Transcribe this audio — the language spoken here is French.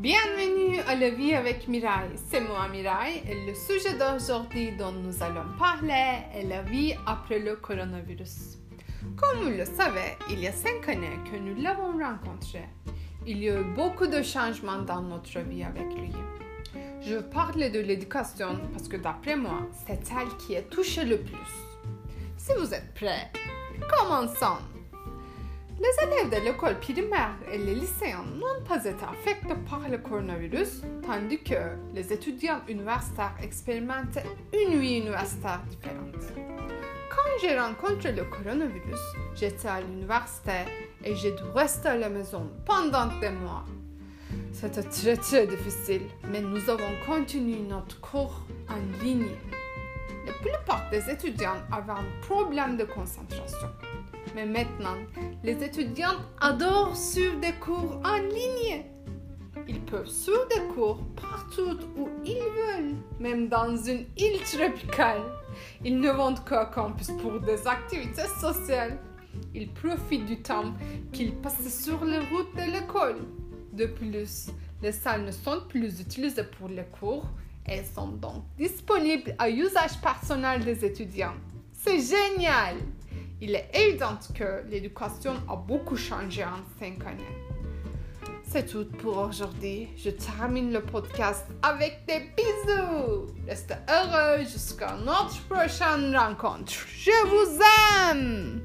La vie avec Mirai. C'est moi Mirai et le sujet d'aujourd'hui dont nous allons parler est la vie après le coronavirus. Comme vous le savez, il y a cinq années que nous l'avons rencontré. Il y a eu beaucoup de changements dans notre vie avec lui. Je parle de l'éducation parce que d'après moi, c'est elle qui est touchée le plus. Si vous êtes prêts, commençons. Les élèves de l'école primaire et les lycéens n'ont pas été affectés par le coronavirus, tandis que les étudiants universitaires expérimentent une vie universitaire différente. Quand j'ai rencontré le coronavirus, j'étais à l'université et j'ai dû rester à la maison pendant des mois. C'était très très difficile, mais nous avons continué notre cours en ligne. La plupart des étudiants avaient un problème de concentration. Mais maintenant, les étudiants adorent suivre des cours en ligne. Ils peuvent suivre des cours partout où ils veulent, même dans une île tropicale. Ils ne vont qu'au campus pour des activités sociales. Ils profitent du temps qu'ils passent sur les routes de l'école. De plus, les salles ne sont plus utilisées pour les cours et sont donc disponibles à usage personnel des étudiants. C'est génial! Il est évident que l'éducation a beaucoup changé en cinq années. C'est tout pour aujourd'hui. Je termine le podcast avec des bisous. Restez heureux jusqu'à notre prochaine rencontre. Je vous aime.